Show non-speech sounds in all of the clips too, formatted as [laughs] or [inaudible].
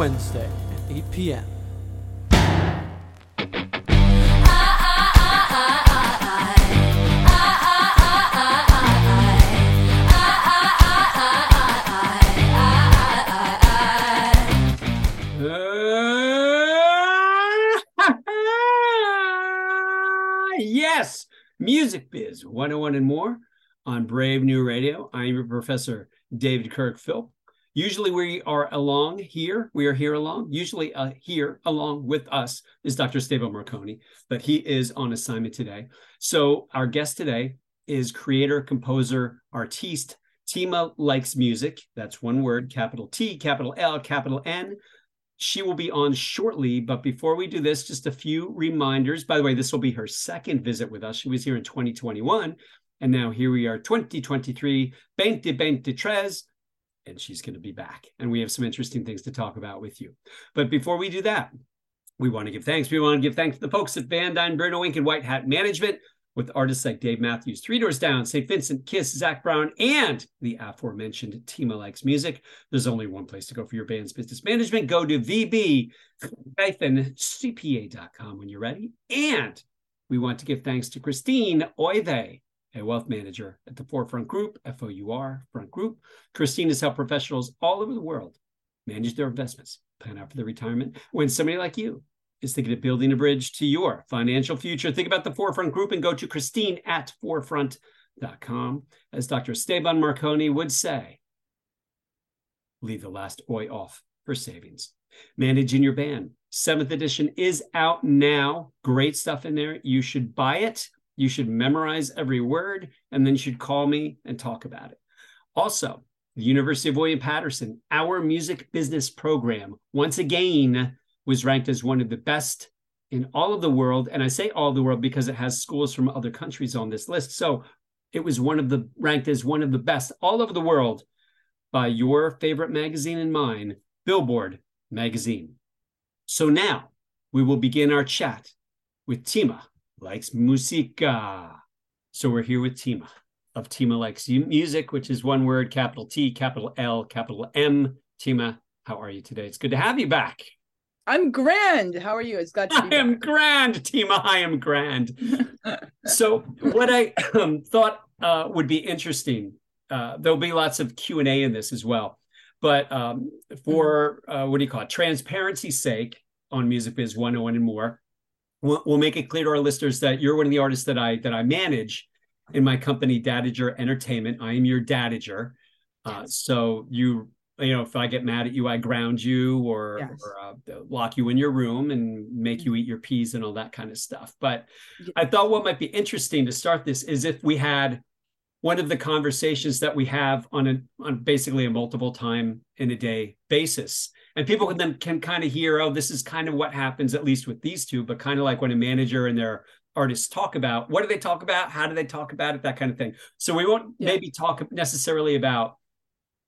Wednesday at 8 p.m. [laughs] yes, Music Biz 101 and more on Brave New Radio. I'm your professor, David Kirk Philp. Usually we are along here. We are here along. Usually uh, here along with us is Dr. Stabo Marcone, but he is on assignment today. So our guest today is creator, composer, artiste, TimaLikesMusic. That's one word, capital T, capital L, capital N. She will be on shortly, but before we do this, just a few reminders. By the way, this will be her second visit with us. She was here in 2021, and now here we are, 2023, 2023, and she's going to be back. And we have some interesting things to talk about with you. But before we do that, we want to give thanks. We want to give thanks to the folks at Van Dyne, Bruno Inc. and White Hat Management with artists like Dave Matthews, Three Doors Down, St. Vincent, Kiss, Zac Brown, and the aforementioned TimaLikesMusic. There's only one place to go for your band's business management. Go to vb-cpa.com when you're ready. And we want to give thanks to Christine Oive, a wealth manager at the Fourfront Group, F-O-U-R, Front Group. Christine has helped professionals all over the world manage their investments, plan out for their retirement. When somebody like you is thinking of building a bridge to your financial future, think about the Fourfront Group and go to Christine at forefront.com. As Dr. Esteban Marcone would say, leave the last oi off for savings. Managing your band. Seventh edition is out now. Great stuff in there. You should buy it. You should memorize every word, and then you should call me and talk about it. Also, the University of William Paterson, our music business program, once again, was ranked as one of the best in all of the world. And I say all the world because it has schools from other countries on this list. So it was one of the ranked as one of the best all over the world by your favorite magazine and mine, Billboard Magazine. So now we will begin our chat with Tima Likes Musica. So we're here with Tima of TimaLikesMusic, which is one word, capital T, capital L, capital M. Tima, how are you today? It's good to have you back. I'm grand. How are you? It's glad to be I am grand, Tima. I am grand. [laughs] so, what I um, thought uh, would be interesting, uh, there'll be lots of Q and A in this as well. But um, for uh, what do you call it? Transparency's sake, on Music Biz 101 and more, we'll, we'll make it clear to our listeners that you're one of the artists that I that I manage in my company, Dadager Entertainment. I am your Dadager. Uh, so you you know if i get mad at you i ground you or, Yes. or uh, lock you in your room and make you eat your peas and all that kind of stuff but i thought what might be interesting to start this is if we had one of the conversations that we have on a on basically a multiple time in a day basis and people can then can kind of hear oh this is kind of what happens at least with these two but kind of like when a manager and their artists talk about what do they talk about how do they talk about it that kind of thing so we won't Yeah. maybe talk necessarily about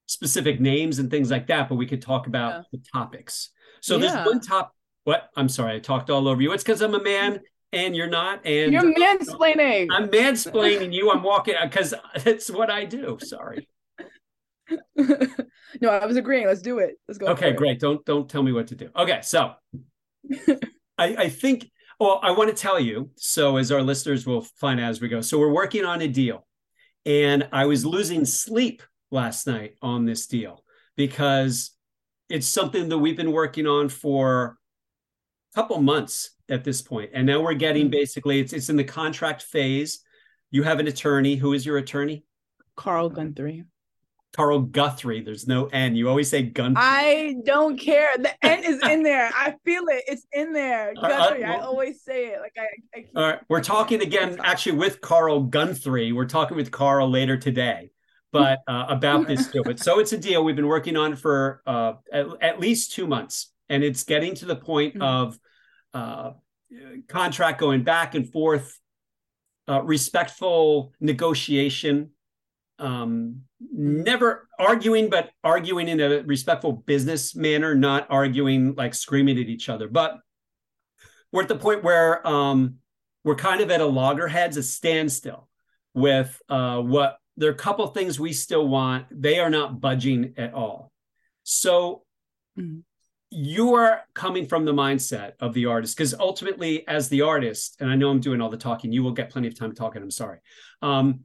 specific names and things like that, but we could talk about Yeah. the topics. So Yeah. there's one top. What? I'm sorry, I talked all over you. It's because I'm a man and you're not, and You're mansplaining. I'm mansplaining you. I'm walking because [laughs] it's what I do. Sorry. [laughs] no, I was agreeing. Let's do it. Let's go. Okay, for it. great. Don't don't tell me what to do. Okay, so I, I think. Well, I want to tell you. So as our listeners will find out as we go. So we're working on a deal, and I was losing sleep last night on this deal because it's something that we've been working on for a couple months at this point, and now we're getting mm-hmm. basically it's it's in the contract phase. You have an attorney. Who is your attorney? Carl uh, Guthrie. Carl Guthrie. There's no N. You always say Gun. I don't care. The N is in [laughs] there. I feel it. It's in there. Uh, uh, Guthrie, I always say it. Like I, I All right, we're talking again, actually, with Carl Guthrie. We're talking with Carl later today, but uh, about this [laughs] deal. But so it's a deal we've been working on for uh, at, at least two months, and it's getting to the point Mhm. of uh, contract going back and forth, uh, respectful negotiation, um, never arguing, but arguing in a respectful business manner, not arguing like screaming at each other. But we're at the point where um, we're kind of at a loggerheads, a standstill with uh, what there are a couple things we still want. They are not budging at all. So Mhm. you are coming from the mindset of the artist because ultimately, as the artist, and I know I'm doing all the talking, you will get plenty of time talking. I'm sorry. Um,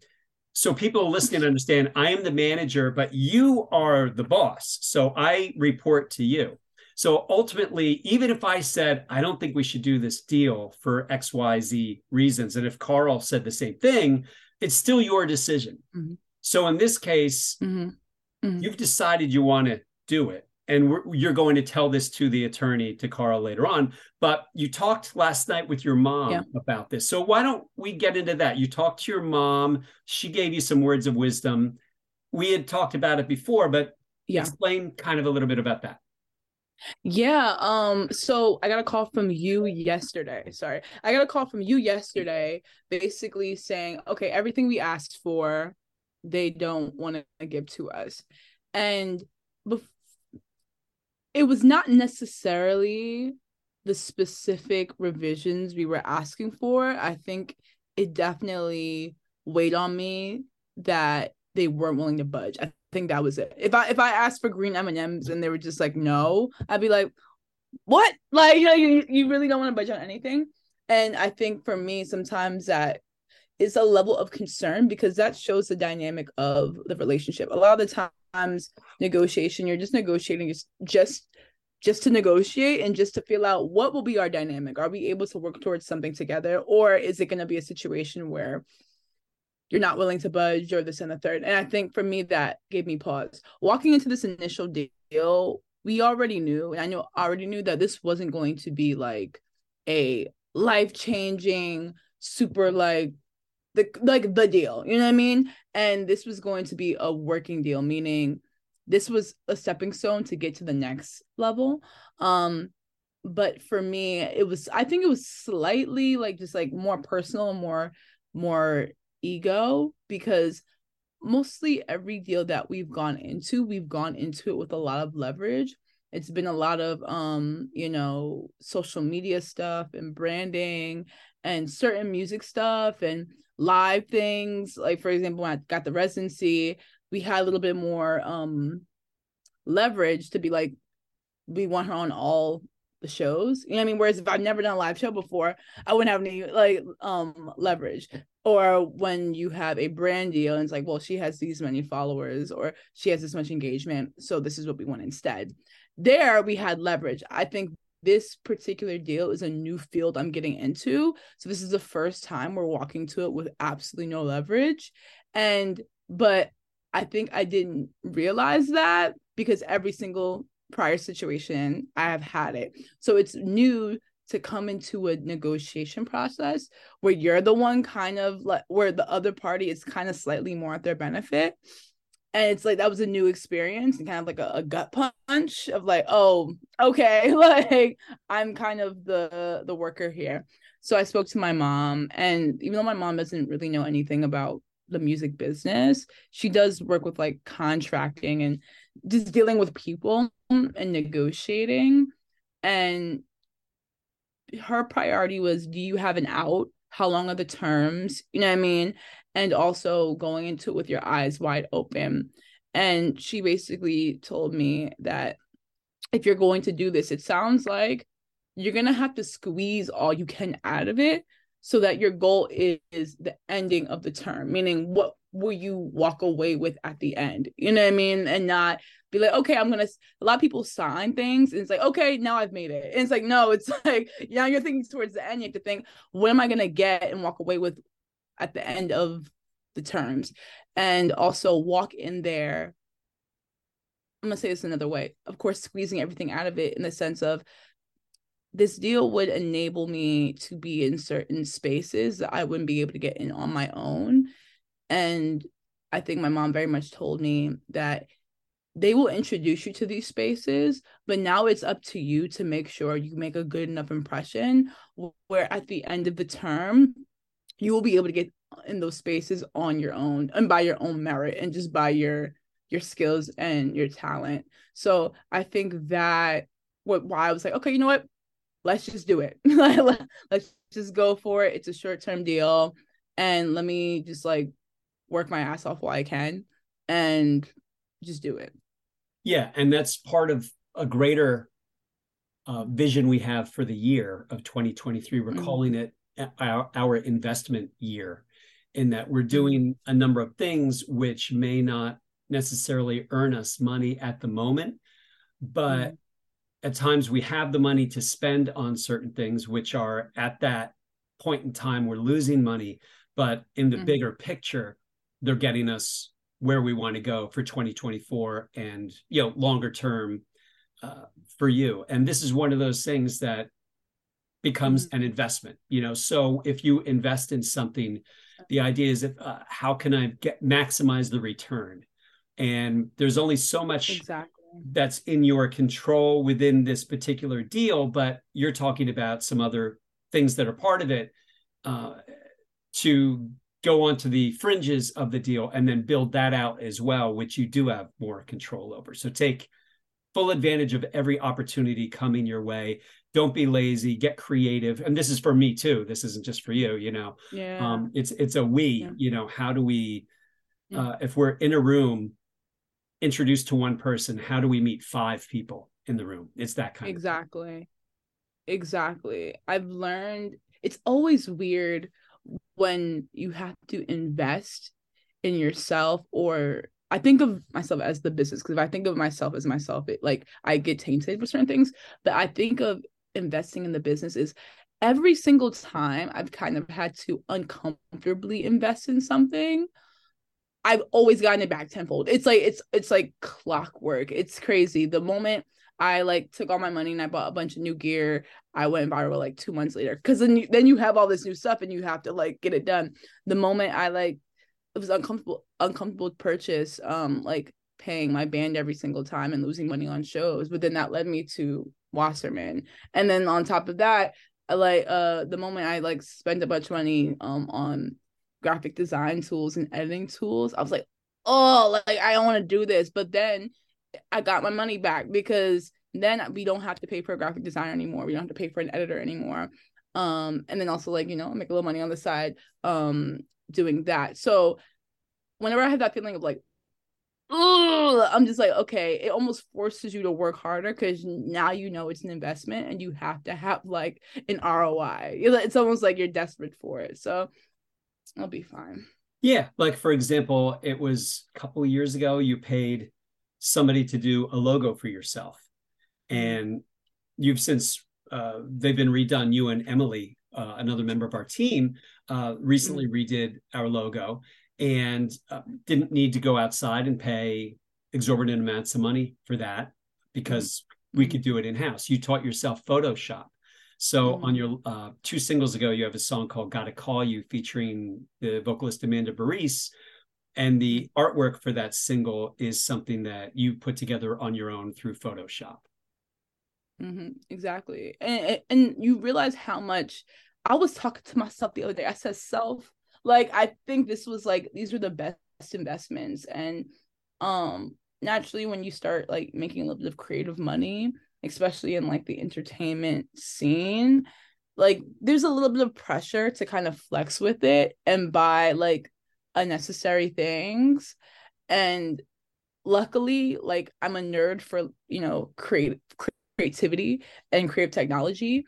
so people listening understand I am the manager, but you are the boss. So I report to you. So ultimately, even if I said, I don't think we should do this deal for XYZ reasons, and if Carl said the same thing, it's still your decision. Mhm. So in this case, Mhm. Mhm. you've decided you want to do it. And we're, you're going to tell this to the attorney, to Carl later on. But you talked last night with your mom Yeah. about this. So why don't we get into that? You talked to your mom. She gave you some words of wisdom. We had talked about it before, but Yeah. explain kind of a little bit about that. Yeah, um, so I got a call from you yesterday. Sorry. I got a call from you yesterday basically saying, okay, everything we asked for, they don't want to give to us. And bef- it was not necessarily the specific revisions we were asking for. I think it definitely weighed on me that they weren't willing to budge. I think that was it. If I if I asked for green M and M's and they were just like no, I'd be like, what? Like you know, you, you really don't want to budge on anything. And I think for me, sometimes that is a level of concern because that shows the dynamic of the relationship. A lot of the negotiation, you're just negotiating just just just to negotiate and just to feel out what will be our dynamic. Are we able to work towards something together, or is it going to be a situation where you're not willing to budge or this and the third. And I think for me, that gave me pause. Walking into this initial deal, we already knew, and I know already knew that this wasn't going to be like a life changing, super like the like the deal. You know what I mean? And this was going to be a working deal, meaning this was a stepping stone to get to the next level. Um, but for me, it was I think it was slightly like just like more personal, more more ego because mostly every deal that we've gone into we've gone into it with a lot of leverage it's been a lot of um you know social media stuff and branding and certain music stuff and live things like for example when i got the residency we had a little bit more um leverage to be like we want her on all the shows. You know what I mean? Whereas if I've never done a live show before, I wouldn't have any like um leverage. Or when you have a brand deal and it's like, well, she has these many followers or she has this much engagement. So this is what we want instead. There we had leverage. I think this particular deal is a new field I'm getting into. So this is the first time we're walking to it with absolutely no leverage. And but I think I didn't realize that because every single prior situation I have had it. So it's new to come into a negotiation process where you're the one kind of like where the other party is kind of slightly more at their benefit. And it's like that was a new experience and kind of like a, a gut punch of like, oh, okay, [laughs] like I'm kind of the the worker here. So I spoke to my mom, and even though my mom doesn't really know anything about the music business, she does work with like contracting and just dealing with people and negotiating. And her priority was do you have an out? How long are the terms? You know what I mean? And also going into it with your eyes wide open. And she basically told me that if you're going to do this, it sounds like you're going to have to squeeze all you can out of it so that your goal is, the ending of the term, meaning what will you walk away with at the end? You know what I mean? And not be like, okay, I'm gonna. A lot of people sign things, and it's like, okay, now I've made it. And it's like, no, it's [laughs] like now you're thinking towards the end. You have to think, what am I gonna get and walk away with at the end of the terms, and also walk in there I'm gonna say this another way. Of course, squeezing everything out of it in the sense of this deal would enable me to be in certain spaces that I wouldn't be able to get in on my own. And I think my mom very much told me that they will introduce you to these spaces, but now it's up to you to make sure you make a good enough impression where at the end of the term, you will be able to get in those spaces on your own and by your own merit and just by your your skills and your talent. So I think that what why I was like, okay, you know what? Let's just do it. [laughs] let's just go for it. It's a short-term deal. And let me just like work my ass off while I can and just do it. Yeah. And that's part of a greater uh, vision we have for the year of 2023. We're mm-hmm. calling it our, our investment year in that we're mm-hmm. doing a number of things which may not necessarily earn us money at the moment, but mm-hmm. at times we have the money to spend on certain things which are at that point in time we're losing money, but in the mm-hmm. bigger picture, they're getting us where we want to go for 2024 and you know longer term uh, for you. And this is one of those things that becomes mm-hmm. an investment you know so if you invest in something the idea is if, uh, how can i get maximize the return and there's only so much exactly. that's in your control within this particular deal but you're talking about some other things that are part of it uh, to go onto the fringes of the deal and then build that out as well which you do have more control over so take full advantage of every opportunity coming your way don't be lazy get creative. And this is for me too. This isn't just for you you know? Yeah. Um it's it's a we yeah. you know how do we uh if we're in a room introduced to one person how do we meet five people in the room? It's that kind of exactly. Exactly. I've learned it's always weird when you have to invest in yourself or I think of myself as the business because if I think of myself as myself, it like I get tainted with certain things. But I think of investing in the business is every single time I've kind of had to uncomfortably invest in something, I've always gotten it back tenfold. It's like it's it's like clockwork. It's crazy. The moment I like took all my money and I bought a bunch of new gear, I went viral like two months later. Cause then you, then you have all this new stuff and you have to like get it done. The moment I like it was uncomfortable uncomfortable purchase, um, like paying my band every single time and losing money on shows. But then that led me to Wasserman. And then on top of that, I like uh the moment I like spent a bunch of money um on graphic design tools and editing tools, I was like, oh, like I don't want to do this. But then I got my money back because then we don't have to pay for a graphic designer anymore. We don't have to pay for an editor anymore. Um, and then also like, you know, make a little money on the side um doing that. So whenever I have that feeling of like, ugh, I'm just like, okay, it almost forces you to work harder because now you know it's an investment and you have to have like an ROI. It's almost like you're desperate for it. So I'll be fine. Yeah. Like, for example, it was a couple of years ago, you paid somebody to do a logo for yourself. And you've since, uh, they've been redone. You and Emily, uh, another member of our team, uh, recently mm-hmm. redid our logo and uh, didn't need to go outside and pay exorbitant amounts of money for that because mm-hmm. we could do it in house. You taught yourself Photoshop. So mm-hmm. on your uh, two singles ago, you have a song called "Gotta Call You" featuring the vocalist Amanda Baris, and the artwork for that single is something that you put together on your own through Photoshop. Mm-hmm. Exactly, and and you realize how much I was talking to myself the other day. I said, "Self, like I think this was like these were the best investments. And um naturally when you start like making a little bit of creative money especially in like the entertainment scene like there's a little bit of pressure to kind of flex with it and buy like unnecessary things. And luckily like i'm a nerd for you know create creativity and creative technology.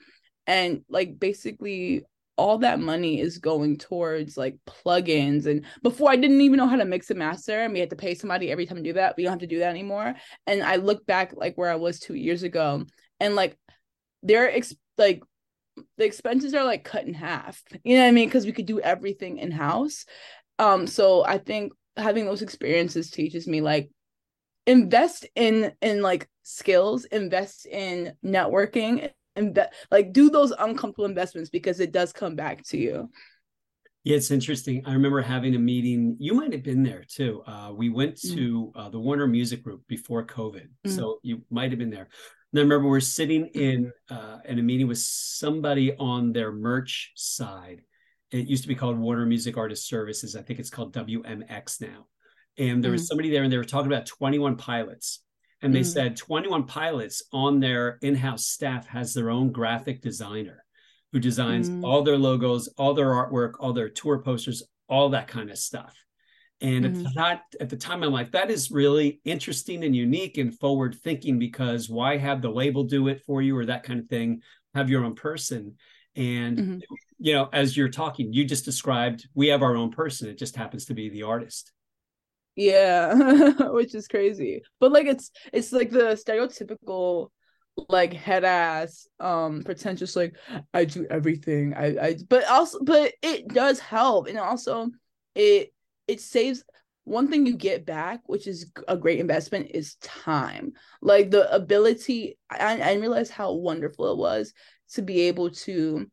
And like basically all that money is going towards like plugins and before I didn't even know how to mix and master and we had to pay somebody every time to do that. We don't have to do that anymore. And I look back like where I was two years ago and like they're ex- like the expenses are like cut in half. You know what I mean? Because we could do everything in house. Um, so I think having those experiences teaches me like invest in in like skills, invest in networking, and like do those uncomfortable investments because it does come back to you. Yeah, it's interesting. I remember having a meeting. You might have been there too. Uh, we went Mm. to uh, the Warner Music Group before COVID, Mm. so you might have been there. And I remember we're sitting in uh, in a meeting with somebody on their merch side. It used to be called Warner Music Artist Services. I think it's called WMX now. And there was somebody there, and they were talking about 21 pilots. And they Mm. said 21 pilots on their in-house staff has their own graphic designer who designs Mm. all their logos, all their artwork, all their tour posters, all that kind of stuff. And Mhm. at, that, at the time, I'm like, that is really interesting and unique and forward thinking because why have the label do it for you or that kind of thing? Have your own person. And, Mhm. you know, as you're talking, you just described we have our own person. It just happens to be the artist. Yeah, [laughs] which is crazy. But like it's it's like the stereotypical like head ass um pretentious like I do everything. I I but also but it does help and also it it saves one thing you get back which is a great investment is time. Like the ability I I realized how wonderful it was to be able to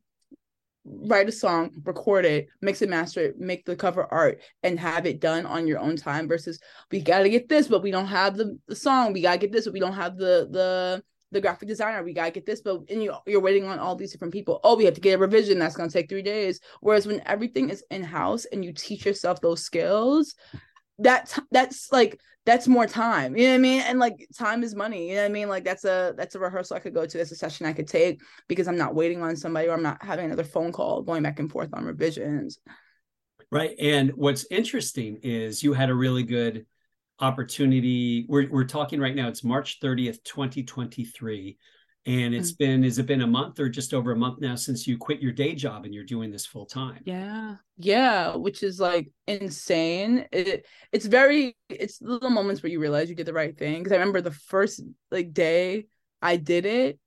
write a song, record it, mix it, master it, make the cover art, and have it done on your own time versus we gotta get this, but we don't have the, the song. We gotta get this, but we don't have the the the graphic designer. We gotta get this, but and you you're waiting on all these different people. Oh, we have to get a revision. That's gonna take three days. Whereas when everything is in house and you teach yourself those skills, that that's like that's more time. You know what I mean? And like time is money. You know what I mean? Like that's a that's a rehearsal I could go to. That's a session I could take because I'm not waiting on somebody or I'm not having another phone call going back and forth on revisions. Right. And what's interesting is you had a really good opportunity. We're, we're talking right now, it's March 30th, 2023. And it's Mm. been, has it been a month or just over a month now since you quit your day job and you're doing this full time? Yeah. Yeah, which is like insane. It it's very it's little moments where you realize you did the right thing. Cause I remember the first like day I did it,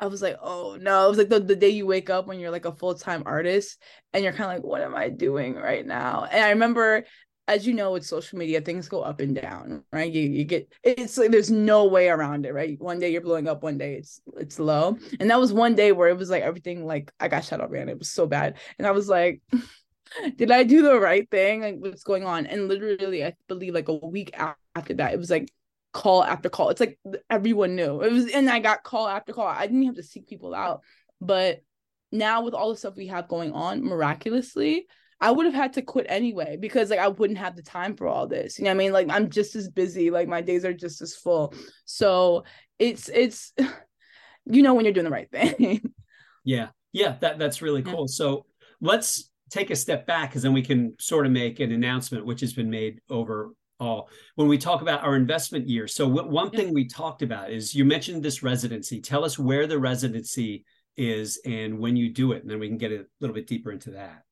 I was like, oh no. It was like the, the day you wake up when you're like a full-time artist and you're kind of like, what am I doing right now? And I remember as you know with social media things go up and down right? You you get it's like there's no way around it right? One day you're blowing up one day it's it's low. And that was one day where it was like everything like i got shut up man. It was so bad. And i was like [laughs] did i do the right thing? Like what's going on? And literally i believe like a week after that it was like call after call. It's like everyone knew. It was and i got call after call. I didn't have to seek people out. But now with all the stuff we have going on miraculously I would have had to quit anyway because like I wouldn't have the time for all this. You know what I mean? Like I'm just as busy, like my days are just as full. So it's it's [sighs] you know when you're doing the right thing. [laughs] Yeah. Yeah, that that's really Yeah. cool. So let's take a step back because then we can sort of make an announcement which has been made overall when we talk about our investment year. So what, one Yeah. thing we talked about is you mentioned this residency. Tell us where the residency is and when you do it, and then we can get a little bit deeper into that.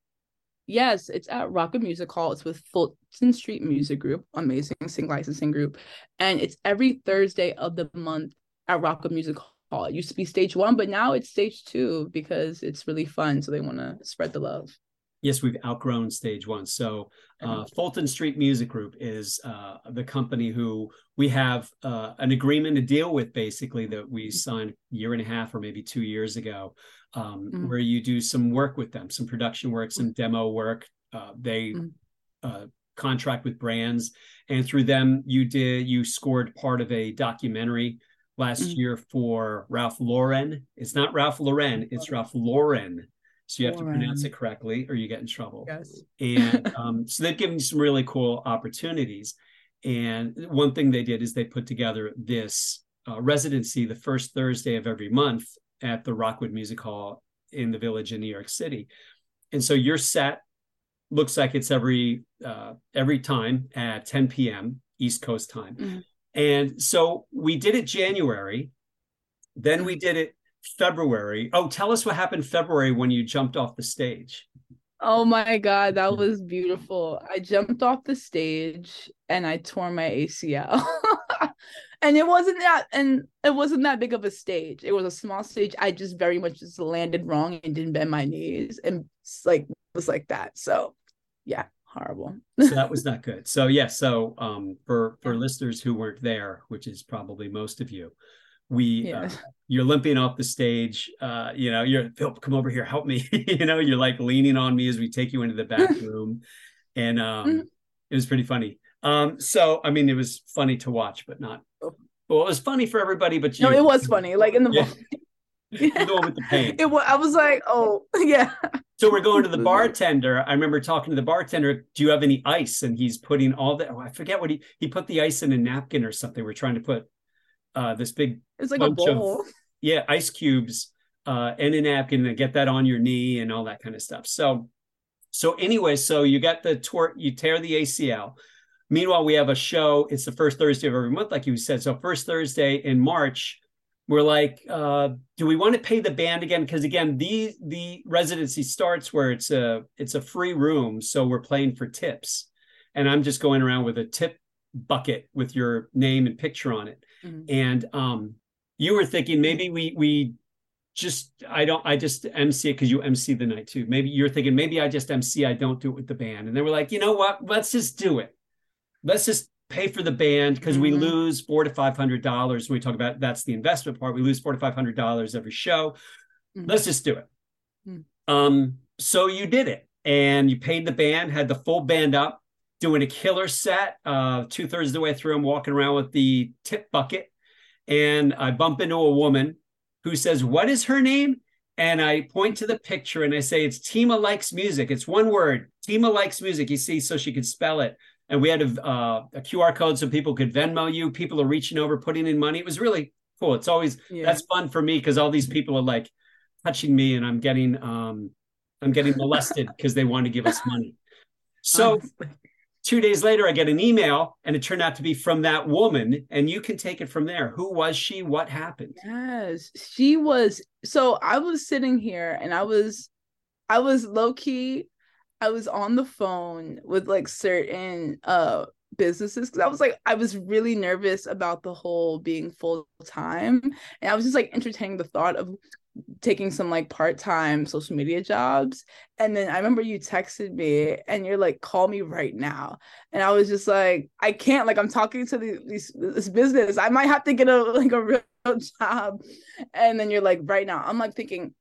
Yes, it's at Rockwood Music Hall. It's with Fulton Street Music Group, amazing sync licensing group. And it's every Thursday of the month at Rockwood Music Hall. It used to be stage one, but now it's stage two because it's really fun. So they want to spread the love. Yes, we've outgrown stage one. So, uh, Fulton Street Music Group is uh, the company who we have uh, an agreement to deal with, basically, that we signed a year and a half or maybe two years ago, um, Mhm. where you do some work with them, some production work, some demo work. Uh, they Mhm. uh, contract with brands, and through them, you did you scored part of a documentary last Mhm. year for Ralph Lauren. It's not Ralph Lauren, it's Ralph Lauren. So you have to pronounce it correctly, or you get in trouble Yes. and [laughs] um, so they've given you some really cool opportunities. And one thing they did is they put together this uh, residency the first Thursday of every month at the Rockwood Music Hall in the Village in New York City. And so your set looks like it's every uh, every time at 10 p.m. East Coast time. Mhm. And so we did it January, then we did it February. Oh, tell us what happened February when you jumped off the stage. Oh my god, that was beautiful. I jumped off the stage and I tore my ACL. [laughs] and it wasn't that and it wasn't that big of a stage. It was a small stage. I just very much just landed wrong and didn't bend my knees and like was like that. So, yeah, horrible. so that [laughs] was not good. So yeah, so um, for for listeners who weren't there, which is probably most of you, we Yeah. uh, you're limping off the stage. Uh, you know, you're Phil, come over here, help me. [laughs] you know, you're like leaning on me as we take you into the [laughs] back room, and um, Mhm. it was pretty funny. Um, so I mean, it was funny to watch, but not. Well, it was funny for everybody, but you. Oh. No, it was funny. Like in the Yeah. moment. [laughs] You're the one with the pain. It was. I was like, oh yeah. So we're going to the bartender. I remember talking to the bartender, do you have any ice? And he's putting all the oh, I forget what he he put the ice in a napkin or something. We're trying to put uh this big It's like a Bunch of- bowl. yeah, ice cubes uh in a napkin and get that on your knee and all that kind of stuff. So so anyway, so you got the tour, you tear the ACL. Meanwhile, we have a show. It's the first Thursday of every month, like you said. So first Thursday in March, we're like, uh, do we want to pay the band again? Because again, the the residency starts where it's a it's a free room, so we're playing for tips, and I'm just going around with a tip bucket with your name and picture on it. Mhm. And um, you were thinking maybe we we just I don't I just MC it because you MC the night too. Maybe you're thinking maybe I just MC I don't do it with the band, and they were like, you know what? Let's just do it. Let's just pay for the band because we Mhm. lose four to five hundred dollars. When we talk about that's the investment part. We lose four to five hundred dollars every show. Mhm. Let's just do it. Mm. Um, so you did it, and you paid the band, had the full band up, doing a killer set. Uh, two thirds of the way through, I'm walking around with the tip bucket, and I bump into a woman who says, "What is her name?" And I point to the picture and I say, "It's Tima likes music. It's one word. Tima likes music." You see, so she could spell it. And we had a, uh, a QR code so people could Venmo you. People are reaching over, putting in money. It was really cool. It's always Yeah. that's fun for me because all these people are like touching me, and I'm getting um, I'm getting molested because they want to give us money. So. [laughs] two days later, I get an email, and it turned out to be from that woman. And you can take it from there. Who was she? What happened? Yes, she was. So I was sitting here and I was, I was low key, I was on the phone with like certain uh businesses because I was like, I was really nervous about the whole being full time, and I was just like entertaining the thought of taking some like part-time social media jobs. And then i remember you texted me and you're like call me right now. And i was just like i can't like i'm talking to the, these this business. I might have to get a [laughs] like a real job. And then you're like right now. I'm like thinking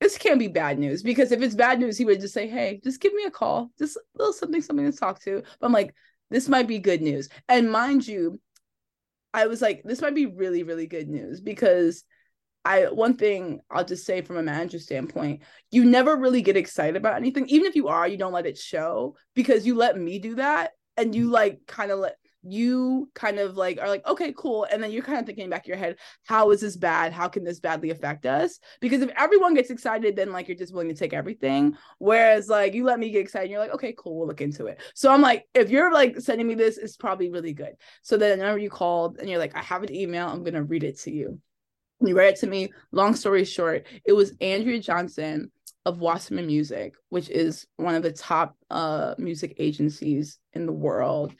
this can't be bad news. Because if it's bad news he would just say hey just give me a call. Just a little something something to talk to. But i'm like this might be good news. And mind you i was like this might be really really good news. Because I one thing I'll just say from a manager standpoint, you never really get excited about anything. Even if you are, you don't let it show because you let me do that and you like kind of let you kind of like are like, okay, cool. And then you're kind of thinking back your head, how is this bad? How can this badly affect us? Because if everyone gets excited, then like you're just willing to take everything. Whereas like you let me get excited, you're like, okay, cool, we'll look into it. So I'm like, if you're like sending me this, it's probably really good. So then whenever you called and you're like, I have an email, I'm gonna read it to you. You read it to me. Long story short, it was Andrea Johnson of Wasserman Music, which is one of the top uh music agencies in the world,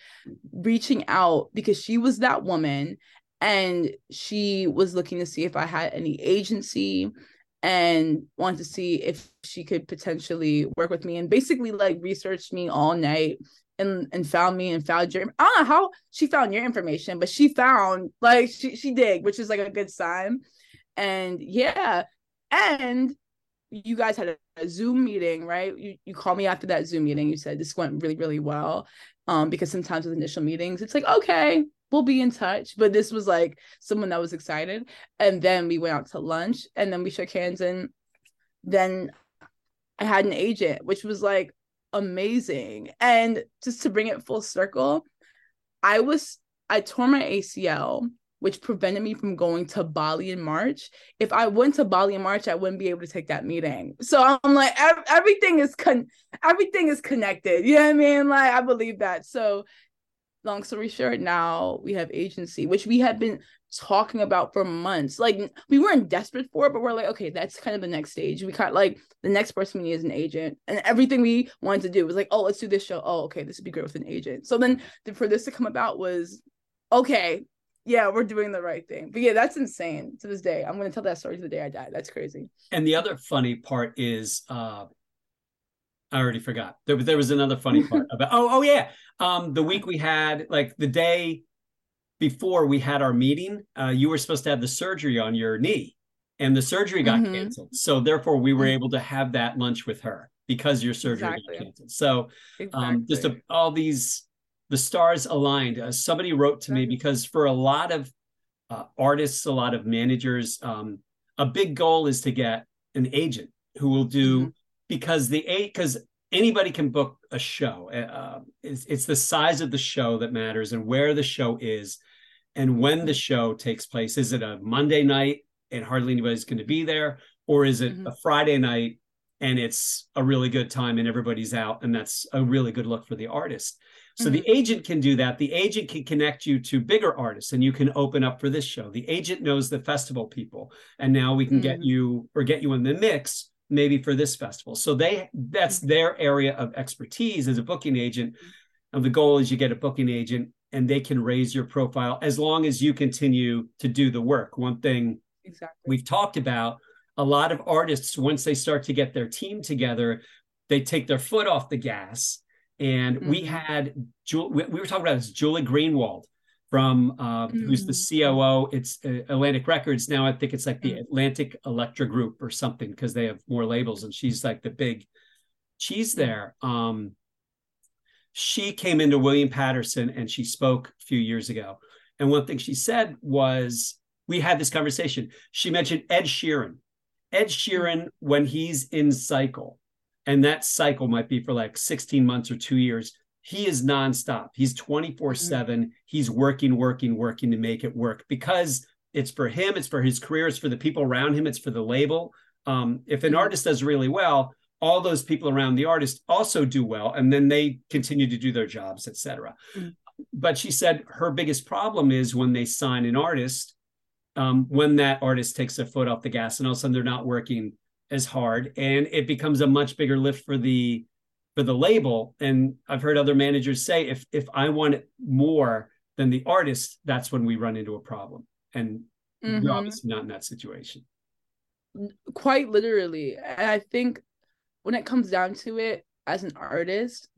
reaching out because she was that woman and she was looking to see if I had any agency and wanted to see if she could potentially work with me and basically like researched me all night and and found me and found your I don't know how she found your information, but she found like she she did, which is like a good sign. And yeah, and you guys had a, a Zoom meeting, right? You you called me after that Zoom meeting. You said this went really really well, um, because sometimes with initial meetings, it's like okay, we'll be in touch. But this was like someone that was excited, and then we went out to lunch, and then we shook hands, and then I had an agent, which was like amazing. And just to bring it full circle, I was I tore my ACL, which prevented me from going to Bali in March. If I went to Bali in March, I wouldn't be able to take that meeting. So I'm like, ev- everything is con everything is connected. You know what I mean? Like I believe that. So long story short, now we have agency, which we had been talking about for months. Like we weren't desperate for it, but we're like, okay, that's kind of the next stage. We kind of like the next person we need is an agent, and everything we wanted to do was like, oh, let's do this show. Oh, okay, this would be great with an agent. So then th- for this to come about was okay. Yeah, we're doing the right thing. But yeah, that's insane to this day. I'm gonna tell that story to the day I die. That's crazy. And the other funny part is uh, I already forgot. There, there was another funny part [laughs] about. Oh, oh yeah. Um, the week we had, like the day before we had our meeting, uh, you were supposed to have the surgery on your knee, and the surgery got Mhm. canceled. So therefore, we were Mhm. able to have that lunch with her because your surgery Exactly. got canceled. So um, just a, all these the stars aligned. Uh, somebody wrote to me because for a lot of uh, artists, a lot of managers, um, a big goal is to get an agent who will do Mm-hmm. Because the eight because anybody can book a show. Uh, it's, it's the size of the show that matters and where the show is and when the show takes place. Is it a Monday night and hardly anybody's going to be there, or is it Mhm. a Friday night and it's a really good time and everybody's out and that's a really good look for the artist? So the agent can do that. The agent can connect you to bigger artists and you can open up for this show. The agent knows the festival people and now we can get Mhm. you or get you in the mix maybe for this festival. So they that's their area of expertise as a booking agent. And the goal is you get a booking agent and they can raise your profile as long as you continue to do the work. One thing exactly. we've talked about a lot of artists once they start to get their team together they take their foot off the gas and we Mhm. had we we were talking about this julie greenwald from uh, who's the coo it's uh, atlantic records now i think it's like the Mhm. atlantic elektra group or something because they have more labels and she's like the big she's there um she came into william paterson and she spoke a few years ago and one thing she said was we had this conversation. She mentioned Ed Sheeran. Ed Sheeran, when he's in cycle, and that cycle might be for like 16 months or two years, he is nonstop. He's 24 7. He's working, working, working to make it work because it's for him, it's for his career, it's for the people around him, it's for the label. Um, if an Mhm. artist does really well, all those people around the artist also do well, and then they continue to do their jobs, etc. Mhm. But she said her biggest problem is when they sign an artist, um, when that artist takes their foot off the gas and all of a sudden they're not working as hard and it becomes a much bigger lift for the for the label. And i've heard other managers say if if i want it more than the artist that's when we run into a problem. And Mhm. you're obviously not in that situation. Quite literally. And i think when it comes down to it as an artist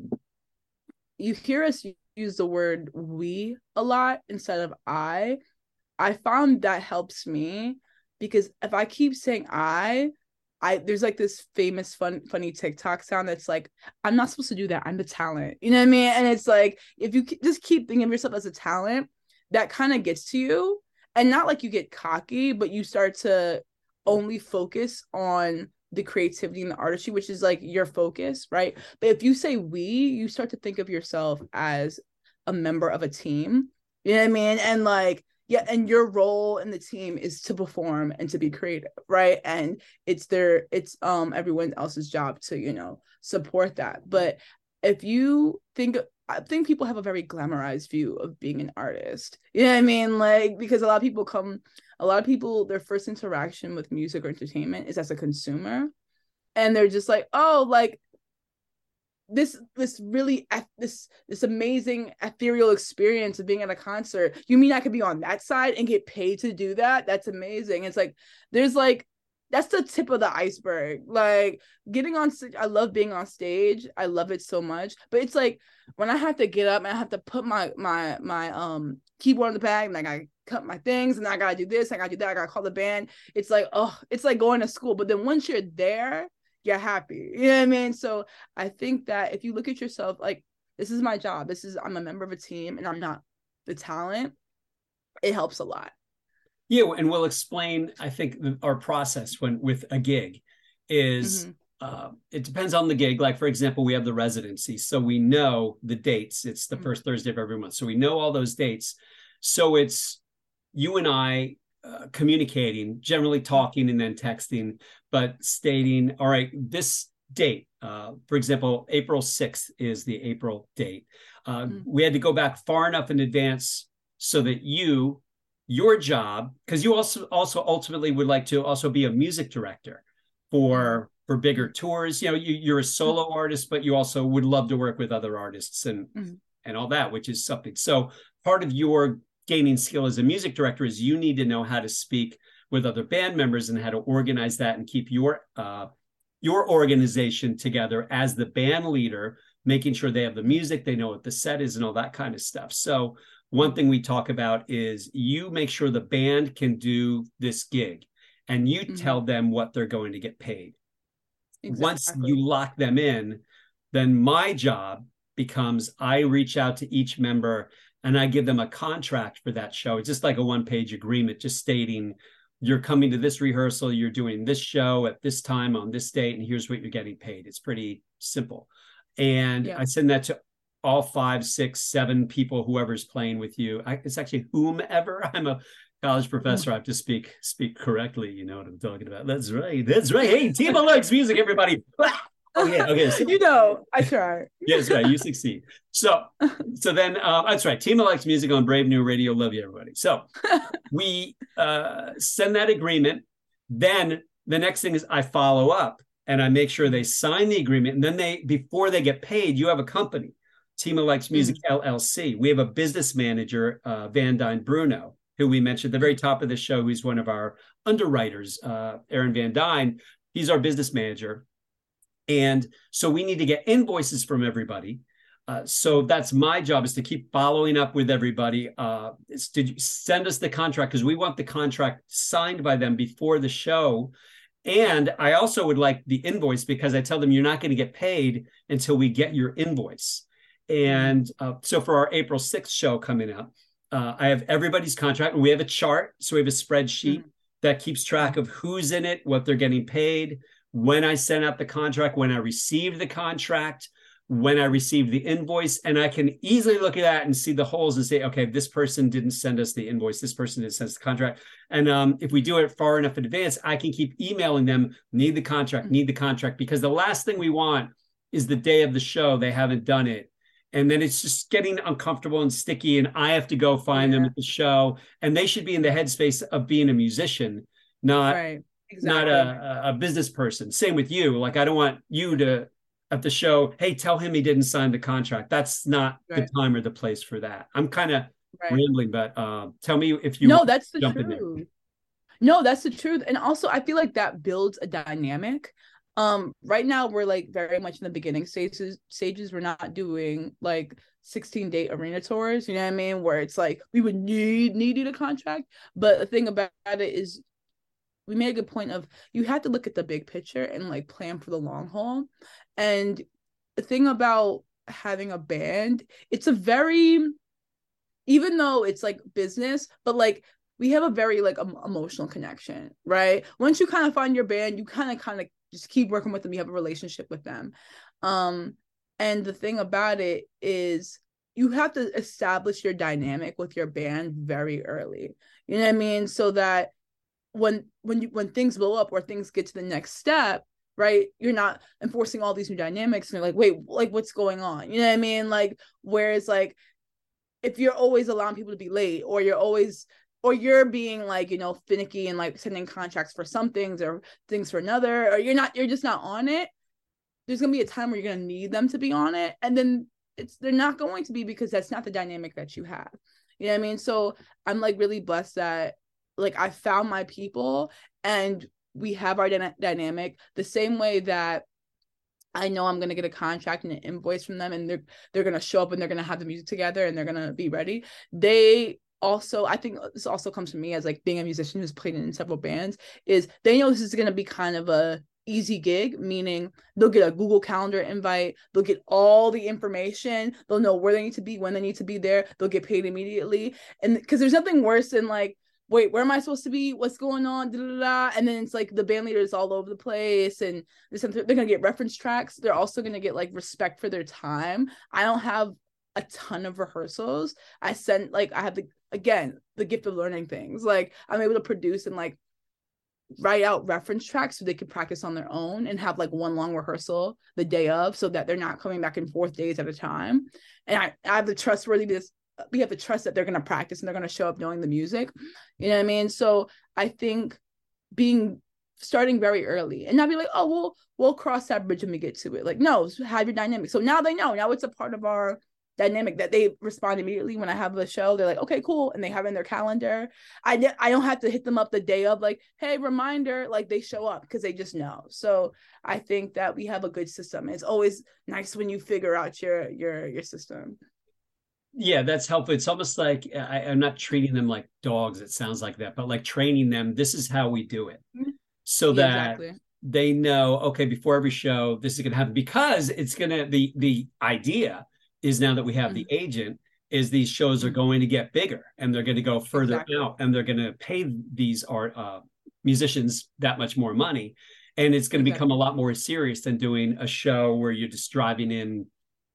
you hear us use the word we a lot instead of i. I found that helps me because if i keep saying i i there's like this famous fun funny tiktok sound that's like i'm not supposed to do that i'm the talent you know what i mean and it's like if you just keep thinking of yourself as a talent that kind of gets to you and not like you get cocky but you start to only focus on the creativity and the artistry, which is like your focus, right? But if you say we, you start to think of yourself as a member of a team. You know what I mean? And like, yeah, and your role in the team is to perform and to be creative, right? And it's their it's um everyone else's job to, you know, support that. But if you think I think people have a very glamorized view of being an artist. You know what I mean? Like because a lot of people come a lot of people their first interaction with music or entertainment is as a consumer and they're just like oh like this this really this this amazing ethereal experience of being at a concert. You mean i could be on that side and get paid to do that? That's amazing. It's like there's like that's the tip of the iceberg. Like getting on i love being on stage. I love it so much. But it's like when i have to get up and i have to put my my my um keyboard in the bag and i gotta cut my things and i gotta do this i gotta do that i gotta call the band it's like oh it's like going to school. But then once you're there you're happy you know what i mean so i think that if you look at yourself like this is my job this is i'm a member of a team and i'm not the talent it helps a lot yeah and we'll explain i think our process when with a gig is Mhm. uh, it depends on the gig. Like, for example, we have the residency. So we know the dates. It's the Mhm. first Thursday of every month. So we know all those dates. So it's you and I uh, communicating, generally talking and then texting, but stating, all right, this date, uh, for example, April 6th is the April date. Uh, Mhm. We had to go back far enough in advance so that you, your job, because you also also ultimately would like to also be a music director for for bigger tours. You know, you, you're a solo artist, but you also would love to work with other artists and Mhm. and all that, which is something. So part of your gaining skill as a music director is you need to know how to speak with other band members and how to organize that and keep your uh, your organization together as the band leader, making sure they have the music, they know what the set is, and all that kind of stuff. So, one thing we talk about is you make sure the band can do this gig and you Mhm. tell them what they're going to get paid. Once you lock them in, then my job becomes I reach out to each member and I give them a contract for that show. It's just like a one page agreement, just stating you're coming to this rehearsal, you're doing this show at this time on this date, and here's what you're getting paid. It's pretty simple. And Yeah. I send that to all five, six, seven people, whoever's playing with you. I, it's actually whomever. [laughs] I'm a college professor. I have to speak speak correctly. You know what I'm talking about. That's right. That's right. Hey, Tima likes music, everybody. [laughs] Oh yeah. Okay. So [laughs] you know, I try. yes, right. You succeed. So, so then uh, that's right. Tima likes music on Brave New Radio. Love you, everybody. So, [laughs] we uh, send that agreement. Then the next thing is I follow up and I make sure they sign the agreement. And then they, before they get paid, you have a company, Tima Likes Music LLC. We have a business manager, uh, Van Dyne Bruno, who we mentioned at the very top of the show. Who's one of our underwriters, uh, Aaron Van Dyne. He's our business manager. And so we need to get invoices from everybody. Uh, so that's my job is to keep following up with everybody. Uh, you send us the contract because we want the contract signed by them before the show. And I also would like the invoice because I tell them you're not going to get paid until we get your invoice. And uh, so for our April 6th show coming up, uh, I have everybody's contract. We have a chart. So we have a spreadsheet that keeps track of who's in it, what they're getting paid, when I sent out the contract, when I received the contract, when I received the invoice, and I can easily look at that and see the holes and say, okay, this person didn't send us the invoice, this person didn't send us the contract. And um, if we do it far enough in advance, I can keep emailing them, need the contract, need the contract, because the last thing we want is the day of the show, they haven't done it. And then it's just getting uncomfortable and sticky, and I have to go find them at the show. And they should be in the headspace of being a musician, not right. Not a, a business person. Same with you. Like I don't want you to at the show, hey, tell him he didn't sign the contract. That's not Right. the time or the place for that. I'm kind of right. rambling, but uh, tell me if you no, that's the jump truth. No, that's the truth. And also I feel like that builds a dynamic. Um, right now we're like very much in the beginning stages stages. We're not doing like 16 date arena tours, you know what I mean? Where it's like we would need need you to contract. But the thing about it is we made a good point of you have to look at the big picture and like plan for the long haul. And the thing about having a band, it's a very even though it's like business, but like we have a very like em- emotional connection, right? Once you kind of find your band, you kind of kind of just keep working with them. You have a relationship with them. Um, and the thing about it is you have to establish your dynamic with your band very early. You know what I mean? So that when when you when things blow up or things get to the next step, right? You're not enforcing all these new dynamics and you're like, wait, like what's going on? You know what I mean? Like, whereas like if you're always allowing people to be late or you're always or you're being like you know finicky and like sending contracts for some things or things for another or you're not you're just not on it there's going to be a time where you're going to need them to be on it and then it's they're not going to be because that's not the dynamic that you have you know what i mean so i'm like really blessed that like i found my people and we have our dyna- dynamic the same way that I know I'm gonna get a contract and an invoice from them, and they're they're gonna show up and they're gonna have the music together and they're gonna be ready. They also, I think this also comes from me as like being a musician who's played in several bands. Is they know this is gonna be kind of a easy gig, meaning they'll get a Google Calendar invite, they'll get all the information, they'll know where they need to be, when they need to be there, they'll get paid immediately, and because there's nothing worse than like wait, where am I supposed to be? What's going on? Da, da, da. And then it's like the band leaders all over the place, and they're gonna get reference tracks. They're also gonna get like respect for their time. I don't have a ton of rehearsals. I sent like I have the again the gift of learning things. Like I'm able to produce and like write out reference tracks so they could practice on their own and have like one long rehearsal the day of so that they're not coming back and forth days at a time. And I, I have the trustworthiness we have to trust that they're going to practice and they're going to show up knowing the music you know what i mean so i think being starting very early and not be like oh we'll we'll cross that bridge when we get to it like no have your dynamic so now they know now it's a part of our dynamic that they respond immediately when I have a show. They're like, okay, cool. And they have in their calendar. I, I don't have to hit them up the day of like, hey, reminder, like they show up because they just know. So I think that we have a good system. It's always nice when you figure out your your your system. Yeah, that's helpful. It's almost like I, I'm not treating them like dogs. It sounds like that, but like training them. This is how we do it, so that exactly. they know. Okay, before every show, this is going to happen because it's going to. The the idea is now that we have the agent is these shows are Mhm. going to get bigger and they're going to go further Exactly. out and they're going to pay these art uh, musicians that much more money, and it's going to become a lot more serious than doing a show where you're just driving in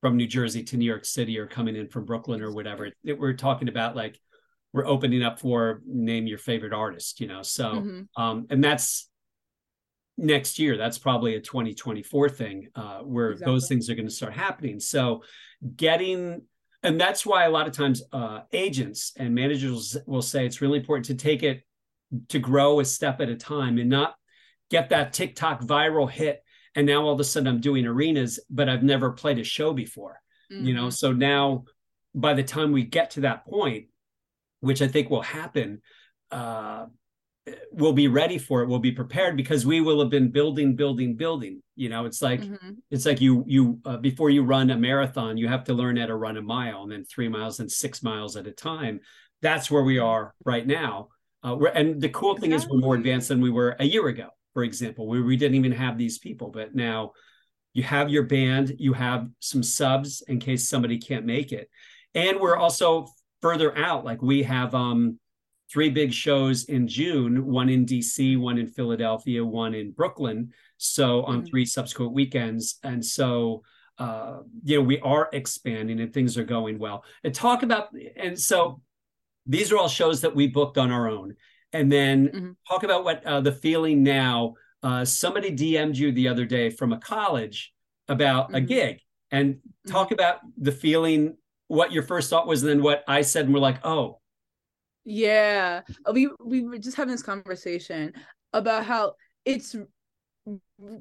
from New Jersey to New York City or coming in from Brooklyn or whatever. It- we're talking about like we're opening up for name your favorite artist, you know. So Mhm. um and that's next year. That's probably a 2024 thing uh where those things are going to start happening. So getting and that's why a lot of times uh agents and managers will say it's really important to take it to grow a step at a time and not get that TikTok viral hit and now all of a sudden I'm doing arenas but I've never played a show before you know? Mhm. so now by the time we get to that point which i think will happen uh we'll be ready for it. We'll be prepared because we will have been building building building you know? It's like Mhm. it's like you you uh, before you run a marathon you have to learn how to run a mile and then three miles and six miles at a time. That's where we are right now. Uh, and the cool thing is we're more advanced than we were a year ago for example where we didn't even have these people but now you have your band you have some subs in case somebody can't make it. And we're also further out like we have um three big shows in june one in dc one in philadelphia one in brooklyn so on Mhm. three subsequent weekends. And so uh you know we are expanding and things are going well. And talk about and so these are all shows that we booked on our own and then Mhm. talk about what uh, the feeling now uh, somebody DM'd you the other day from a college about a Mhm. gig and talk about the feeling, what your first thought was, and then what I said, and we're like, oh, Yeah, Uh, we we were just having this conversation about how it's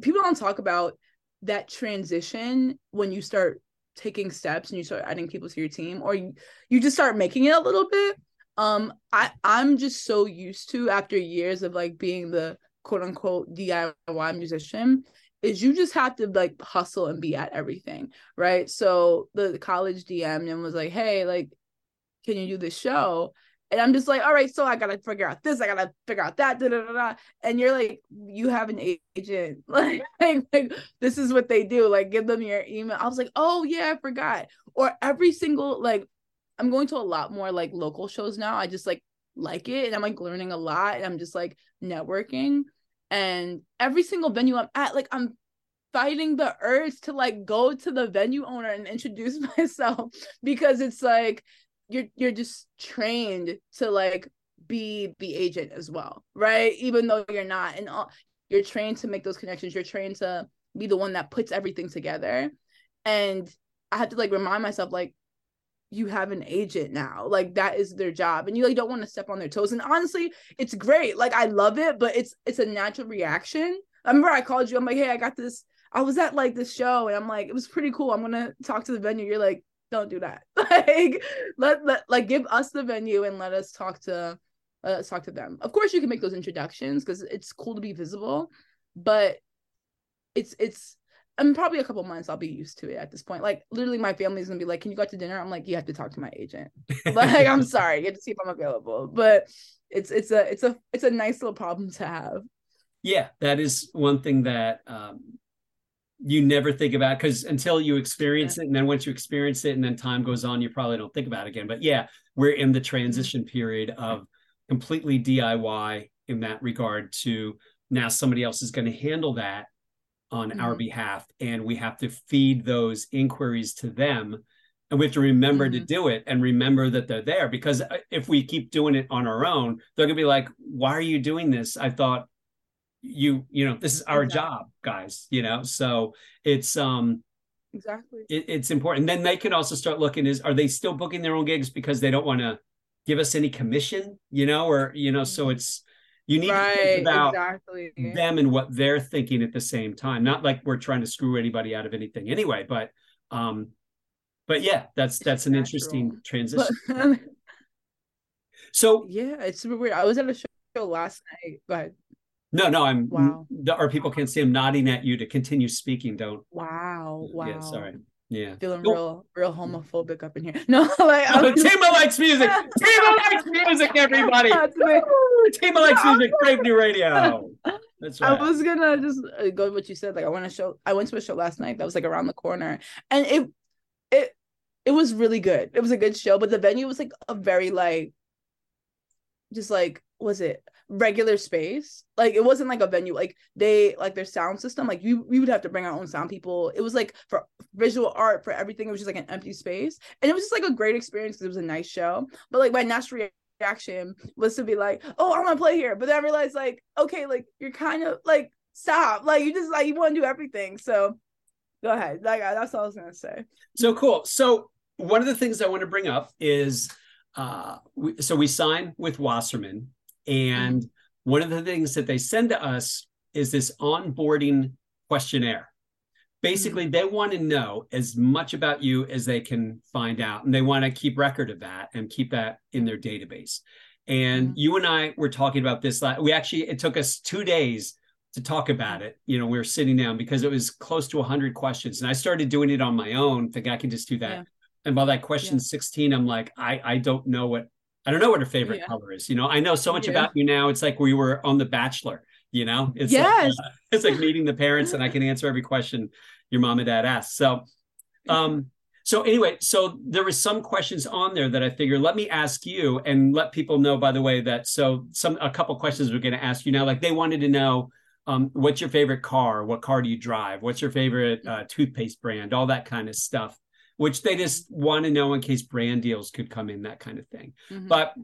people don't talk about that transition when you start taking steps and you start adding people to your team or you, you just start making it a little bit. Um I I'm just so used to after years of like being the quote unquote DIY musician is you just have to like hustle and be at everything, right? So the college DM and was like, "Hey, like can you do this show?" And I'm just like, all right, so I gotta figure out this, I gotta figure out that, da, da, da, da. and you're like, you have an agent, like, [laughs] like, like, this is what they do, like, give them your email. I was like, oh yeah, I forgot. Or every single like, I'm going to a lot more like local shows now. I just like like it, and I'm like learning a lot, and I'm just like networking, and every single venue I'm at, like, I'm fighting the urge to like go to the venue owner and introduce [laughs] myself because it's like you're you're just trained to like be the agent as well right even though you're not and all, you're trained to make those connections you're trained to be the one that puts everything together and i have to like remind myself like you have an agent now like that is their job and you like don't want to step on their toes and honestly it's great like i love it but it's it's a natural reaction. I remember i called you i'm like hey i got this i was at like this show and i'm like it was pretty cool i'm gonna talk to the venue you're like don't do that. [laughs] Like let, let like give us the venue and let us talk to let us talk to them. Of course you can make those introductions because it's cool to be visible but it's it's I'm probably a couple months I'll be used to it at this point. Like literally my family's gonna be like, Can you go out to dinner? I'm like, you have to talk to my agent. [laughs] Like, I'm sorry, you have to see if I'm available. But it's it's a it's a it's a nice little problem to have. yeah, that is one thing that um, you never think about because until you experience it, and then once you experience it, and then time goes on, you probably don't think about it again. But yeah, we're in the transition period of completely DIY in that regard to now somebody else is going to handle that on our Mhm. behalf, and we have to feed those inquiries to them. And we have to remember to Mhm. do it and remember that they're there because uh, if we keep doing it on our own, they're going to be like, why are you doing this? I thought you, you know, this is our Exactly. job, guys, you know? So it's, um, Exactly. it, it's important. Then they can also start looking is, are they still booking their own gigs because they don't want to give us any commission, you know, or, you know, so it's, you need to Right, think about exactly. them and what they're thinking at the same time. Not like we're trying to screw anybody out of anything anyway, but um but yeah, that's that's an natural. interesting transition. [laughs] But [laughs] So yeah, it's super weird. I was at a show last night. but no, no, I'm Wow. the- Our people can't see him nodding at you to continue speaking. Don't. Wow. Wow. Yeah, sorry. Yeah. Feeling real, real homophobic up in here. [laughs] No, like I'm Tima likes music. [laughs] Tima likes music. Everybody. Tima likes music. Brave New Radio. [laughs] That's right. I was gonna just uh, go with what you said. Like I went to show. I went to a show last night that was like around the corner, and it, it, it was really good. It was a good show, but the venue was like a very like, just like was it regular space? Like it wasn't like a venue. Like they like their sound system. Like you, we would have to bring our own sound people. It was like for visual art for everything. It was just like an empty space, and it was just like a great experience because it was a nice show. But like my natural reaction was to be like, oh, I want to play here. But then I realized, like, okay, like you're kind of like, stop. Like you just like you want to do everything. So go ahead. Like that's all I was gonna say. So cool. So one of the things I want to bring up is, uh, we, so we sign with Wasserman, and one of the things that they send to us is this onboarding questionnaire. Basically, they want to know as much about you as they can find out, and they want to keep record of that and keep that in their database. And Mhm. you and I were talking about this. la- We actually it took us two days to talk about it. You know, we were sitting down because it was close to 100 questions, and I started doing it on my own. Think I can just do that. Yeah. And by that question Yeah. 16, I'm like, I I don't know what I don't know what her favorite Yeah. color is. You know, I know so much Yeah. about you now. It's like we were on The Bachelor. You know, it's Yes. like, [laughs] uh, it's like meeting the parents, and I can answer every question your mom and dad asked. So, um, so anyway, so there was some questions on there that I figured let me ask you and let people know. By the way, that so some a couple questions we're going to ask you now. Like they wanted to know. Um, what's your favorite car? What car do you drive? What's your favorite uh, toothpaste brand? All that kind of stuff, which they just want to know in case brand deals could come in, that kind of thing. Mhm. But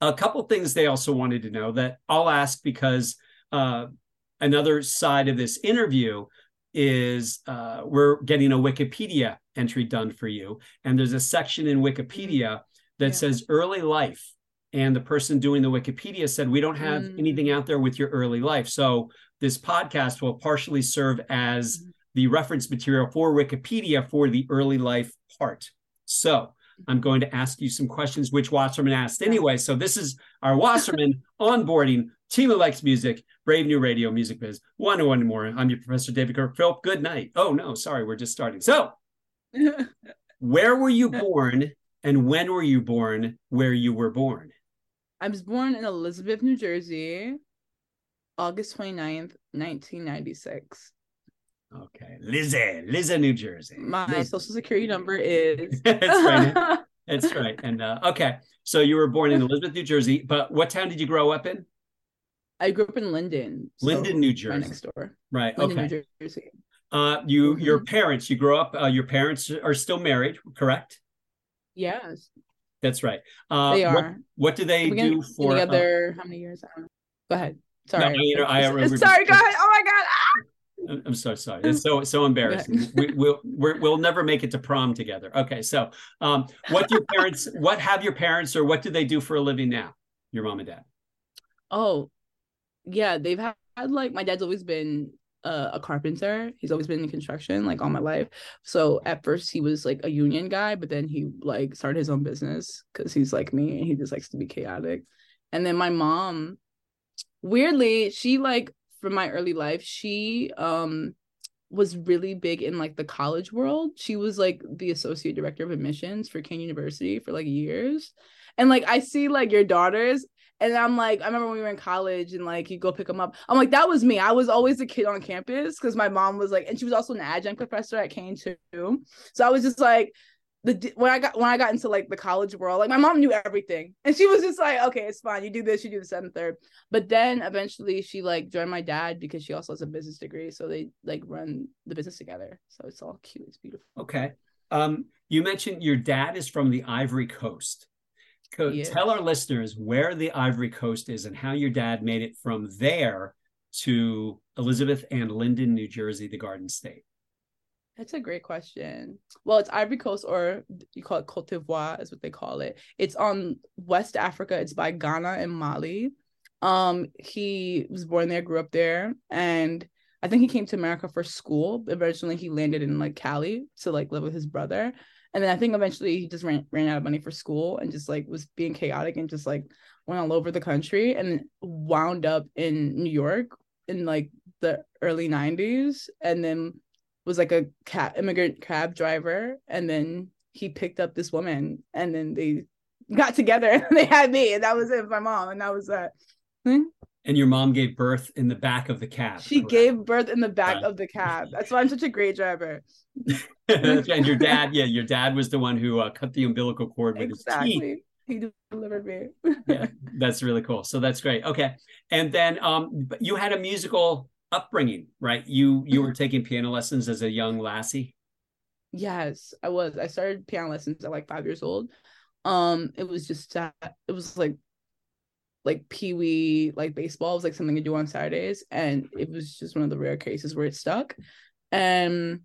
a couple things they also wanted to know that I'll ask because uh, another side of this interview is uh, we're getting a Wikipedia entry done for you. And there's a section in Wikipedia that Yeah. says early life. And the person doing the Wikipedia said, We don't have Mm. anything out there with your early life. So this podcast will partially serve as Mhm. The reference material for Wikipedia for the early life part. So I'm going to ask you some questions, which Wasserman asked anyway. So this is our Wasserman [laughs] onboarding. Tima likes music. Brave New Radio, Music Biz. One one more. I'm your professor, David Kirk. Philp, good night. Oh no, sorry, we're just starting. So, [laughs] where were you born, and when were you born? Where you were born? I was born in Elizabeth, New Jersey, August 29th, 1996. Okay, Lizzie, Lizzie, New Jersey. My Lizzie. social security number is [laughs] That's right. [laughs] That's right. And uh, okay, so you were born in Elizabeth, New Jersey, but what town did you grow up in? I grew up in Linden. so Linden, New right Jersey. next door. Right. Linden, okay. New Jersey. Uh, you, Mhm. your parents, you grew up. Uh, your parents are still married, correct? Yes, That's right. Uh, they what- are. What, do they do for? uh, together how many years? I don't know. Go ahead. Sorry. know, I It's- remember- Sorry, go ahead. Oh my god. ah! I'm- so sorry. It's so so embarrassing. [laughs] we, we'll we're, we'll never make it to prom together. Okay, so um, what do your parents? what have your parents, or what do they do for a living now? Your mom and dad. Oh, yeah, they've had, had, like my dad's always been uh, a carpenter. He's always been in construction like all my life. So at first he was like a union guy, but then he like started his own business because he's like me and he just likes to be chaotic. And then my mom, weirdly, she like from my early life, she um was really big in like the college world. She was like the associate director of admissions for Kean University for like years. And like I see like your daughters and I'm like, I remember when we were in college and like you go pick them up. I'm like, that was me. I was always the kid on campus because my mom was like, and she was also an adjunct professor at Kean too. So I was just like, the when I got when I got into like the college world, like my mom knew everything, and she was just like, okay, it's fine. You do this, you do the and third. But then eventually she like joined my dad because she also has a business degree, so they like run the business together. So it's all cute. It's beautiful. Okay. Um, you mentioned your dad is from the Ivory Coast. Co- is. Tell our listeners where the Ivory Coast is and how your dad made it from there to Elizabeth and Linden, New Jersey, the Garden State. That's a great question. Well, it's Ivory Coast, or you call it Cote d'Ivoire, is what they call it. It's on West Africa. It's by Ghana and Mali. Um, he was born there, grew up there, and I think he came to America for school. Eventually, he landed in like Cali to like live with his brother, And then I think eventually he just ran ran out of money for school and just like was being chaotic and just like went all over the country and wound up in New York in like the early 90s and then was like a cab immigrant cab driver and then he picked up this woman and then they got together and [laughs] they had me and that was it my mom and that was that. And your mom gave birth in the back of the cab she correct? gave birth in the back right. of the cab. That's why i'm such a great driver. [laughs] And your dad yeah your dad was the one who uh, cut the umbilical cord with exactly. his teeth. He delivered me. Yeah that's really cool. So that's great. Okay. And then um you had a musical upbringing right? You you were taking piano lessons as a young lassie? Yes i was. I started piano lessons at like five years old. Um it was just uh, it was like like pee wee like baseball was like something to do on saturdays and it was just one of the rare cases where it stuck. And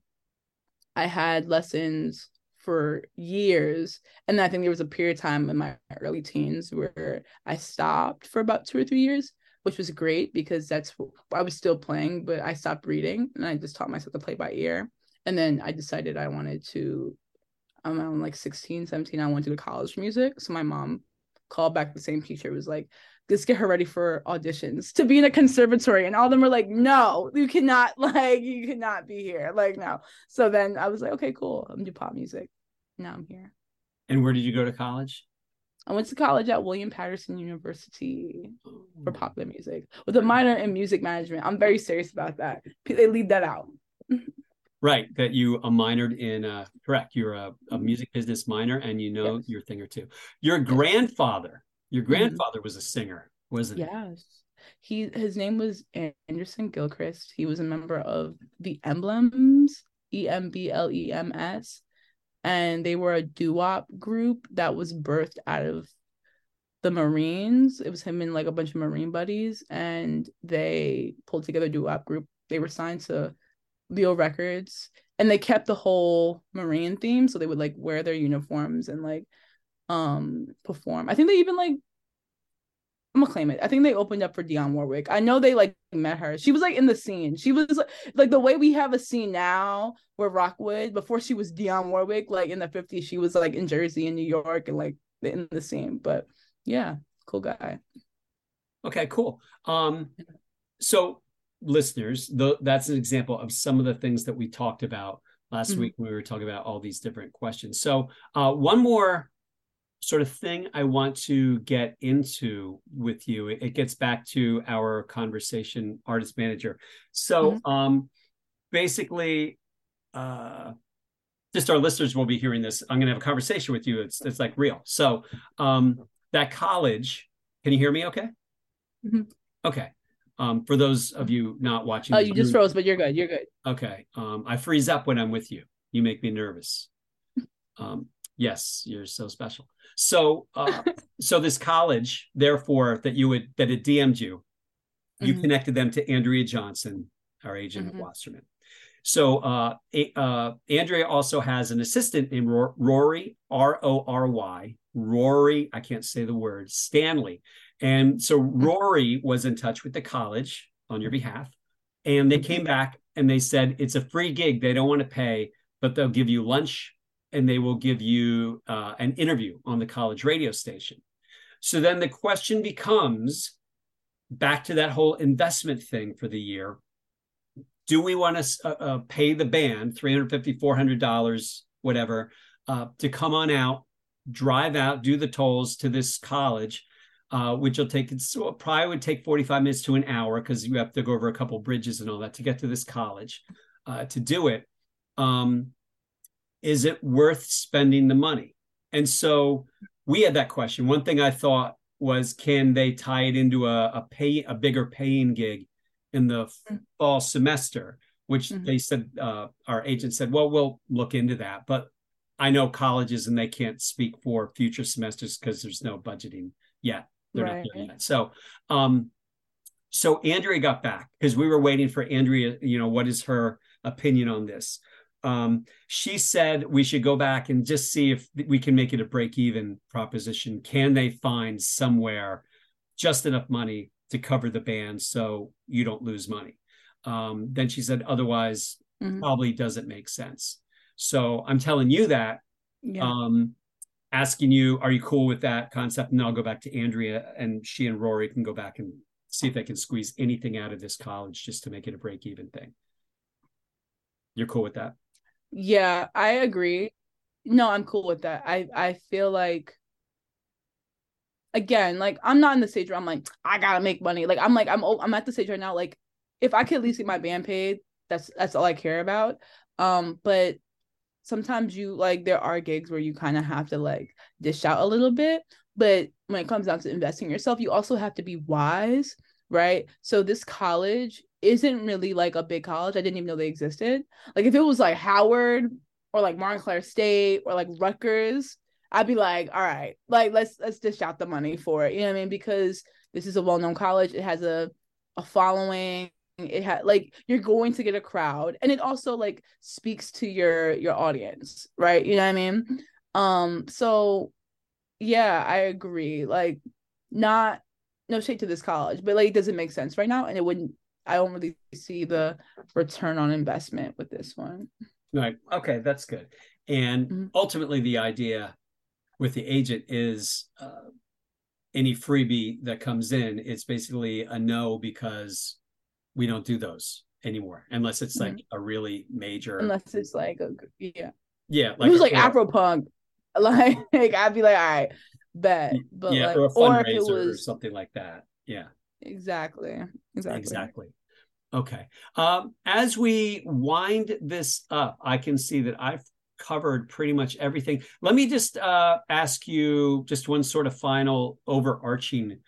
i had lessons for years and i think there was a period of time in my early teens where i stopped for about two or three years which was great because that's i was still playing but i stopped reading and i just taught myself to play by ear. And then i decided i wanted to i'm um, like 16 17 i went to college music. So my mom called back the same teacher was like let's get her ready for auditions to be in a conservatory. And all of them were like no you cannot [laughs] like you cannot be here like no. So then i was like okay cool i'm do pop music. Now i'm here. And where did you go to college i went to college at william Paterson university for popular music with a minor in music management. I'm very serious about that. They leave that out. Right that you a minored in uh correct you're a, a music business minor and you know yes. your thing or two. Your grandfather your mm-hmm. grandfather mm-hmm. was a singer wasn't yes. He his name was anderson gilchrist. He was a member of the emblems e-m-b-l-e-m-s and they were a doo-wop group that was birthed out of the marines it was him and like a bunch of marine buddies and they pulled together a doo-wop group they were signed to Leo Records, and they kept the whole Marine theme, so they would like wear their uniforms and like um perform. I think they even like I'm gonna claim it. I think they opened up for Dionne Warwick. I know they like met her. She was like in the scene. She was like, like the way we have a scene now where Rockwood before she was Dionne Warwick, like in the 50s, she was like in Jersey and New York and like in the scene. But yeah, cool guy. Okay, cool. Um, so listeners, the, that's an example of some of the things that we talked about last mm-hmm. week when we were talking about all these different questions. So, uh, one more sort of thing I want to get into with you. It, it gets back to our conversation, artist manager. So, mm-hmm. um, basically, uh, just our listeners will be hearing this. I'm going to have a conversation with you. It's it's like real. So, um, that college. Can you hear me? Okay. Mm-hmm. Okay. Um, for those of you not watching, oh, you just froze, but you're good. You're good. Okay. Um, I freeze up when I'm with you. You make me nervous. [laughs] Um, yes, you're so special. So, uh, [laughs] so this college, therefore, that you would that it DM'd you, you mm-hmm. connected them to Andrea Johnson, our agent mm-hmm. at Wasserman. So, uh, uh, Andrea also has an assistant named Rory R O R Y. Rory, I can't say the word Stanley, and so mm-hmm. Rory was in touch with the college on your behalf. And they came mm-hmm. back and they said it's a free gig. They don't want to pay, but they'll give you lunch and they will give you uh, an interview on the college radio station. So then the question becomes back to that whole investment thing for the year. Do we want to uh, uh, pay the band $350, $400, whatever, uh, to come on out, drive out, do the tolls to this college? uh, which will take so probably would take 45 minutes to an hour because you have to go over a couple bridges and all that to get to this college uh, to do it. Um, is it worth spending the money? And so we had that question. One thing I thought was, can they tie it into a, a pay a bigger paying gig in the mm-hmm. fall semester? Which mm-hmm. they said, uh, our agent said, well, we'll look into that. But I know colleges and they can't speak for future semesters because there's no budgeting yet. They're right. not there yet. So, um, so Andrea got back because we were waiting for Andrea. You know, what is her opinion on this? Um, she said we should go back and just see if we can make it a break even proposition. Can they find somewhere just enough money to cover the band so you don't lose money? Um, then she said otherwise mm-hmm. probably doesn't make sense. So I'm telling you that Yeah. Um, asking you, are you cool with that concept? And I'll go back to Andrea, and she and Rory can go back and see if they can squeeze anything out of this college just to make it a break even thing. You're cool with that? Yeah, I agree. No, I'm cool with that. I I feel like again, like I'm not in the stage where I'm like I gotta make money. Like I'm like I'm I'm at the stage right now. Like if I could at least get my band paid, that's that's all I care about. Um, but sometimes you like there are gigs where you kind of have to like dish out a little bit. But when it comes down to investing yourself, you also have to be wise, right? So this college isn't really like a big college. I didn't even know they existed. Like if it was like Howard or like Montclair State or like Rutgers, I'd be like, all right, like let's let's dish out the money for it. You know what I mean? Because this is a well-known college. It has a a following. It had like you're going to get a crowd, and it also like speaks to your your audience, right? You know what I mean? Um, so yeah, I agree. Like, not no shade to this college, but like it doesn't make sense right now, and it wouldn't. I don't really see the return on investment with this one. Right. Okay, that's good. And Mhm. ultimately, the idea with the agent is uh, any freebie that comes in, it's basically a no because we don't do those anymore, unless it's like a really major. Unless it's like a yeah, yeah, like, it was a- like or- Afro punk. [laughs] Like, I'd be like, all right, bet. But yeah, like, or a or if it fundraiser or was something like that. Yeah. exactly, exactly, Exactly. Okay. Um, as we wind this up, I can see that I've covered pretty much everything. Let me just uh, ask you just one sort of final overarching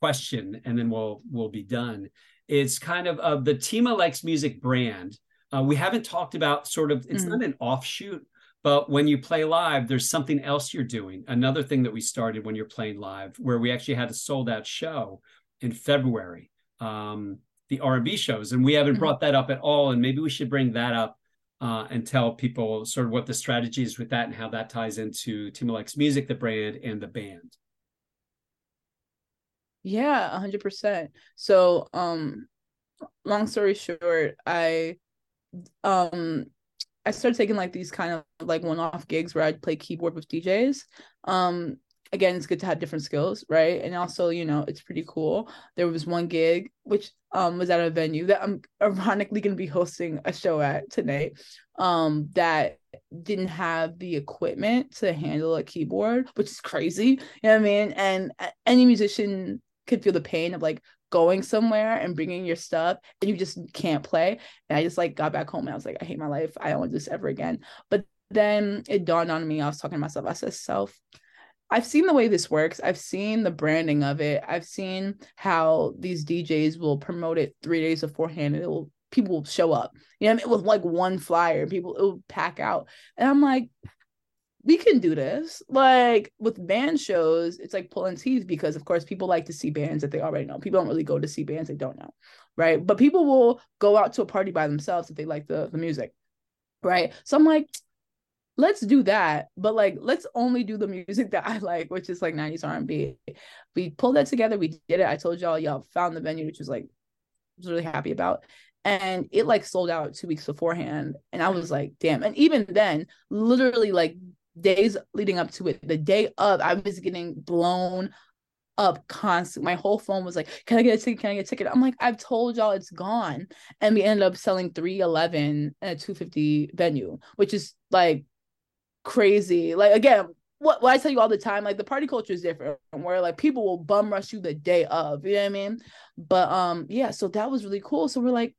question, and then we'll we'll be done. It's kind of of the Tima Likes Music brand. Uh, we haven't talked about sort of it's Mhm. not an offshoot, but when you play live, there's something else you're doing. Another thing that we started when you're playing live, where we actually had a sold out show in February. Um, the R&B shows, and we haven't Mhm. brought that up at all. And maybe we should bring that up uh, and tell people sort of what the strategy is with that and how that ties into Tima Likes Music, the brand, and the band. Yeah, a hundred percent. So, um, long story short, I, um, I started taking like these kind of like one-off gigs where I'd play keyboard with DJs. Um, again, it's good to have different skills, right? And also, you know, it's pretty cool. There was one gig which um was at a venue that I'm ironically going to be hosting a show at tonight. Um, that didn't have the equipment to handle a keyboard, which is crazy. You know what I mean? And any musician could feel the pain of like going somewhere and bringing your stuff and you just can't play. And I just like got back home and I was like, I hate my life. I don't want this ever again. But then it dawned on me. I was talking to myself. I said, self, I've seen the way this works. I've seen the branding of it. I've seen how these DJs will promote it three days beforehand and it will people will show up. You know, I mean? with like one flyer, people it will pack out. And I'm like, we can do this. Like with band shows, it's like pulling teeth because of course people like to see bands that they already know. People don't really go to see bands they don't know. Right. But people will go out to a party by themselves if they like the, the music. Right. So I'm like, let's do that. But like let's only do the music that I [laughs] like, which is like 90s R&B. We pulled that together. We did it. I told y'all, y'all found the venue, which was like I was really happy about. And it like sold out two weeks beforehand. And I was like, damn. And even then, literally like days leading up to it, the day of, I was getting blown up constant. My whole phone was like, Can I get a ticket? Can I get a ticket? I'm like, I've told y'all it's gone. And we ended up selling 311 at a 250 venue, which is like crazy. Like again, what, what I tell you all the time, like the party culture is different where like people will bum rush you the day of, you know what I mean? But um, yeah, so that was really cool. So we're like,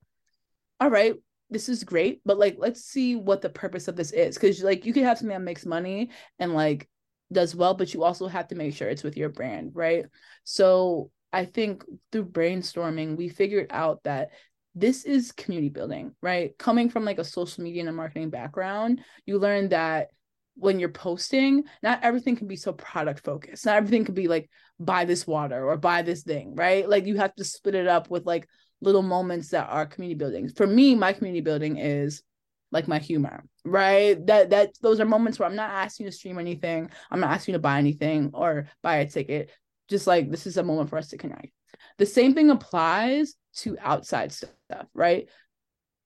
all right, this is great, but like let's see what the purpose of this is. Cause like you could have something that makes money and like does well, but you also have to make sure it's with your brand, right? So I think through brainstorming, we figured out that this is community building, right? Coming from like a social media and a marketing background, you learn that when you're posting, not everything can be so product focused. Not everything can be like buy this water or buy this thing, right? Like you have to split it up with like little moments that are community building. For me, my community building is like my humor, right? That that those are moments where I'm not asking you to stream anything, I'm not asking you to buy anything or buy a ticket. Just like this is a moment for us to connect. The same thing applies to outside stuff, right?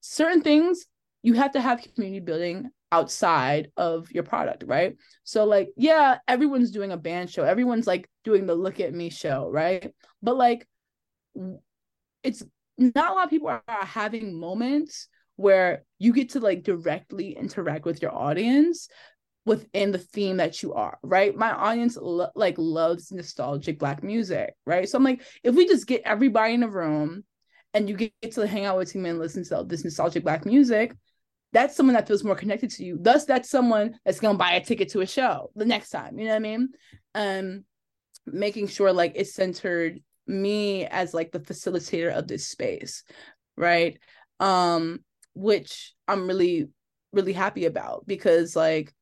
Certain things you have to have community building outside of your product, right? So like, yeah, everyone's doing a band show. Everyone's like doing the look at me show, right? But like it's not a lot of people are having moments where you get to like directly interact with your audience within the theme that you are, right? My audience lo- like loves nostalgic black music, right? So I'm like, if we just get everybody in a room and you get to hang out with him and listen to this nostalgic black music, that's someone that feels more connected to you. Thus, that's someone that's gonna buy a ticket to a show the next time. You know what I mean? Um, making sure like it's centered me as like the facilitator of this space, right? Um, which I'm really, really happy about because like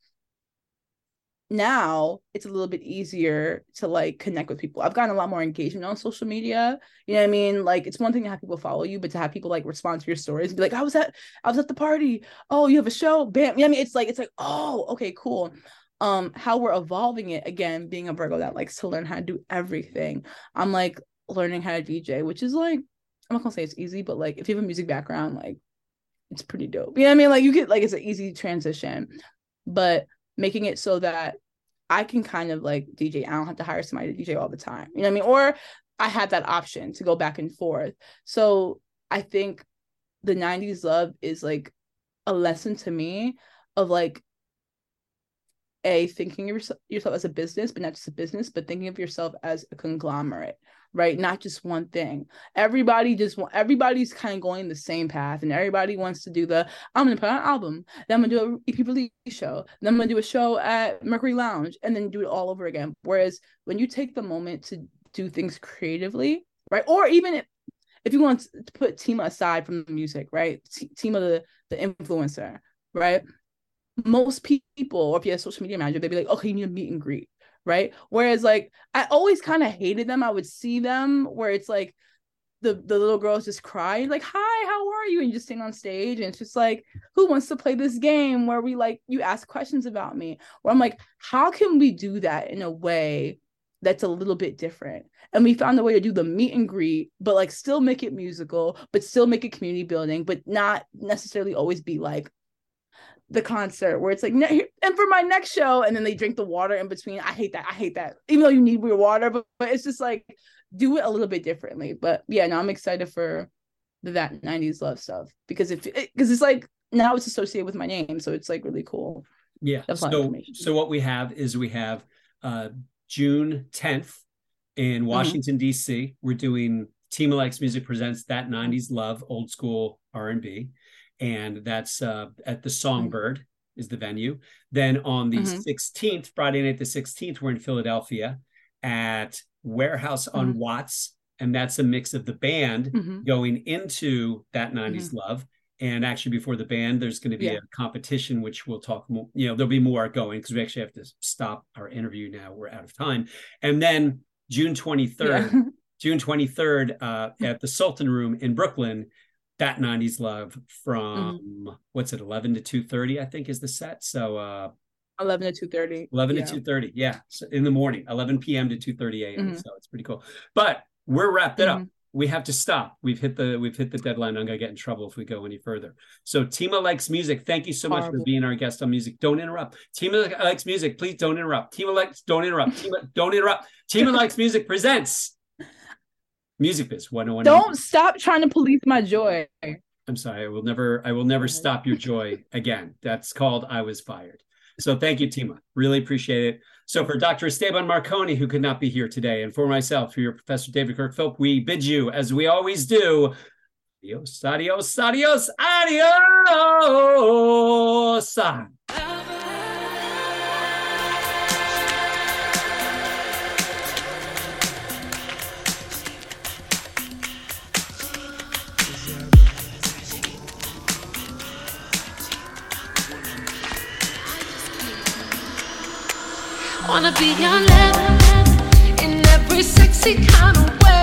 now it's a little bit easier to like connect with people. I've gotten a lot more engagement on social media. You know what I mean? Like it's one thing to have people follow you, but to have people like respond to your stories and be like, I was at I was at the party. Oh, you have a show. Bam. You know I mean? It's like it's like, oh, okay, cool. Um, how we're evolving it again, being a Virgo that likes to learn how to do everything. I'm like learning how to DJ, which is like, I'm not gonna say it's easy, but like if you have a music background, like it's pretty dope. You know what I mean? Like you get like it's an easy transition. But making it so that I can kind of like DJ. I don't have to hire somebody to DJ all the time. You know what I mean? Or I have that option to go back and forth. So I think the 90s love is like a lesson to me of like a thinking of yourself, yourself as a business, but not just a business, but thinking of yourself as a conglomerate, right? Not just one thing. Everybody just want everybody's kind of going the same path, and everybody wants to do the I'm gonna put out an album, then I'm gonna do a EP release show, then I'm gonna do a show at Mercury Lounge, and then do it all over again. Whereas when you take the moment to do things creatively, right? Or even if, if you want to put Tima aside from the music, right? T- Tima the the influencer, right? Most people, or if you have a social media manager, they'd be like, okay, you need a meet and greet, right? Whereas like I always kind of hated them. I would see them where it's like the the little girls just crying, like, hi, how are you? And you just stand on stage and it's just like, who wants to play this game where we like you ask questions about me? Where I'm like, how can we do that in a way that's a little bit different? And we found a way to do the meet and greet, but like still make it musical, but still make it community building, but not necessarily always be like the concert where it's like and for my next show and then they drink the water in between. I hate that i hate that. Even though you need your water but, but it's just like do it a little bit differently. But yeah no i'm excited for that 90s love stuff because if because it, it's like now it's associated with my name so it's like really cool. Yeah so so what we have is we have uh june 10th in mm-hmm. washington mm-hmm. dc we're doing Tima Likes Music presents that 90s love old school r&b and that's uh, at the Songbyrd is the venue. Then on the mm-hmm. 16th, Friday night the 16th, we're in Philadelphia at Warehouse on mm-hmm. Watts, and that's a mix of the band mm-hmm. going into that 90s mm-hmm. love. And actually, before the band, there's going to be yeah. a competition, which we'll talk more. You know, there'll be more going because we actually have to stop our interview now. We're out of time. And then June 23rd, yeah. [laughs] June 23rd, uh, at the Sultan Room in Brooklyn, that 90s love from mm-hmm. what's it 11 to 2.30 i think is the set. So uh 11 to 2.30 11 yeah. to 2.30 yeah. So in the morning 11 p.m to 2.30 a.m mm-hmm. so it's pretty cool. But we're wrapped it mm-hmm. up we have to stop. We've hit the we've hit the deadline. I'm gonna get in trouble if we go any further. So tima likes music thank you so Horrible. much for being our guest on music. Don't interrupt. Tima likes music please don't interrupt. Tima likes don't interrupt. Tima don't interrupt. Tima likes music presents Music Biz 101. Don't stop trying to police my joy. I'm sorry. I will never I will never stop your joy again. That's called I was fired. So thank you, Tima. Really appreciate it. So for Dr. Esteban Marcone, who could not be here today, and for myself, for your Professor David Kirk Philp, we bid you, as we always do, adios, adios, adios, adios. Wanna be your level in every sexy kind of way.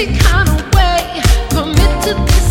fancy kind of way. Commit to this.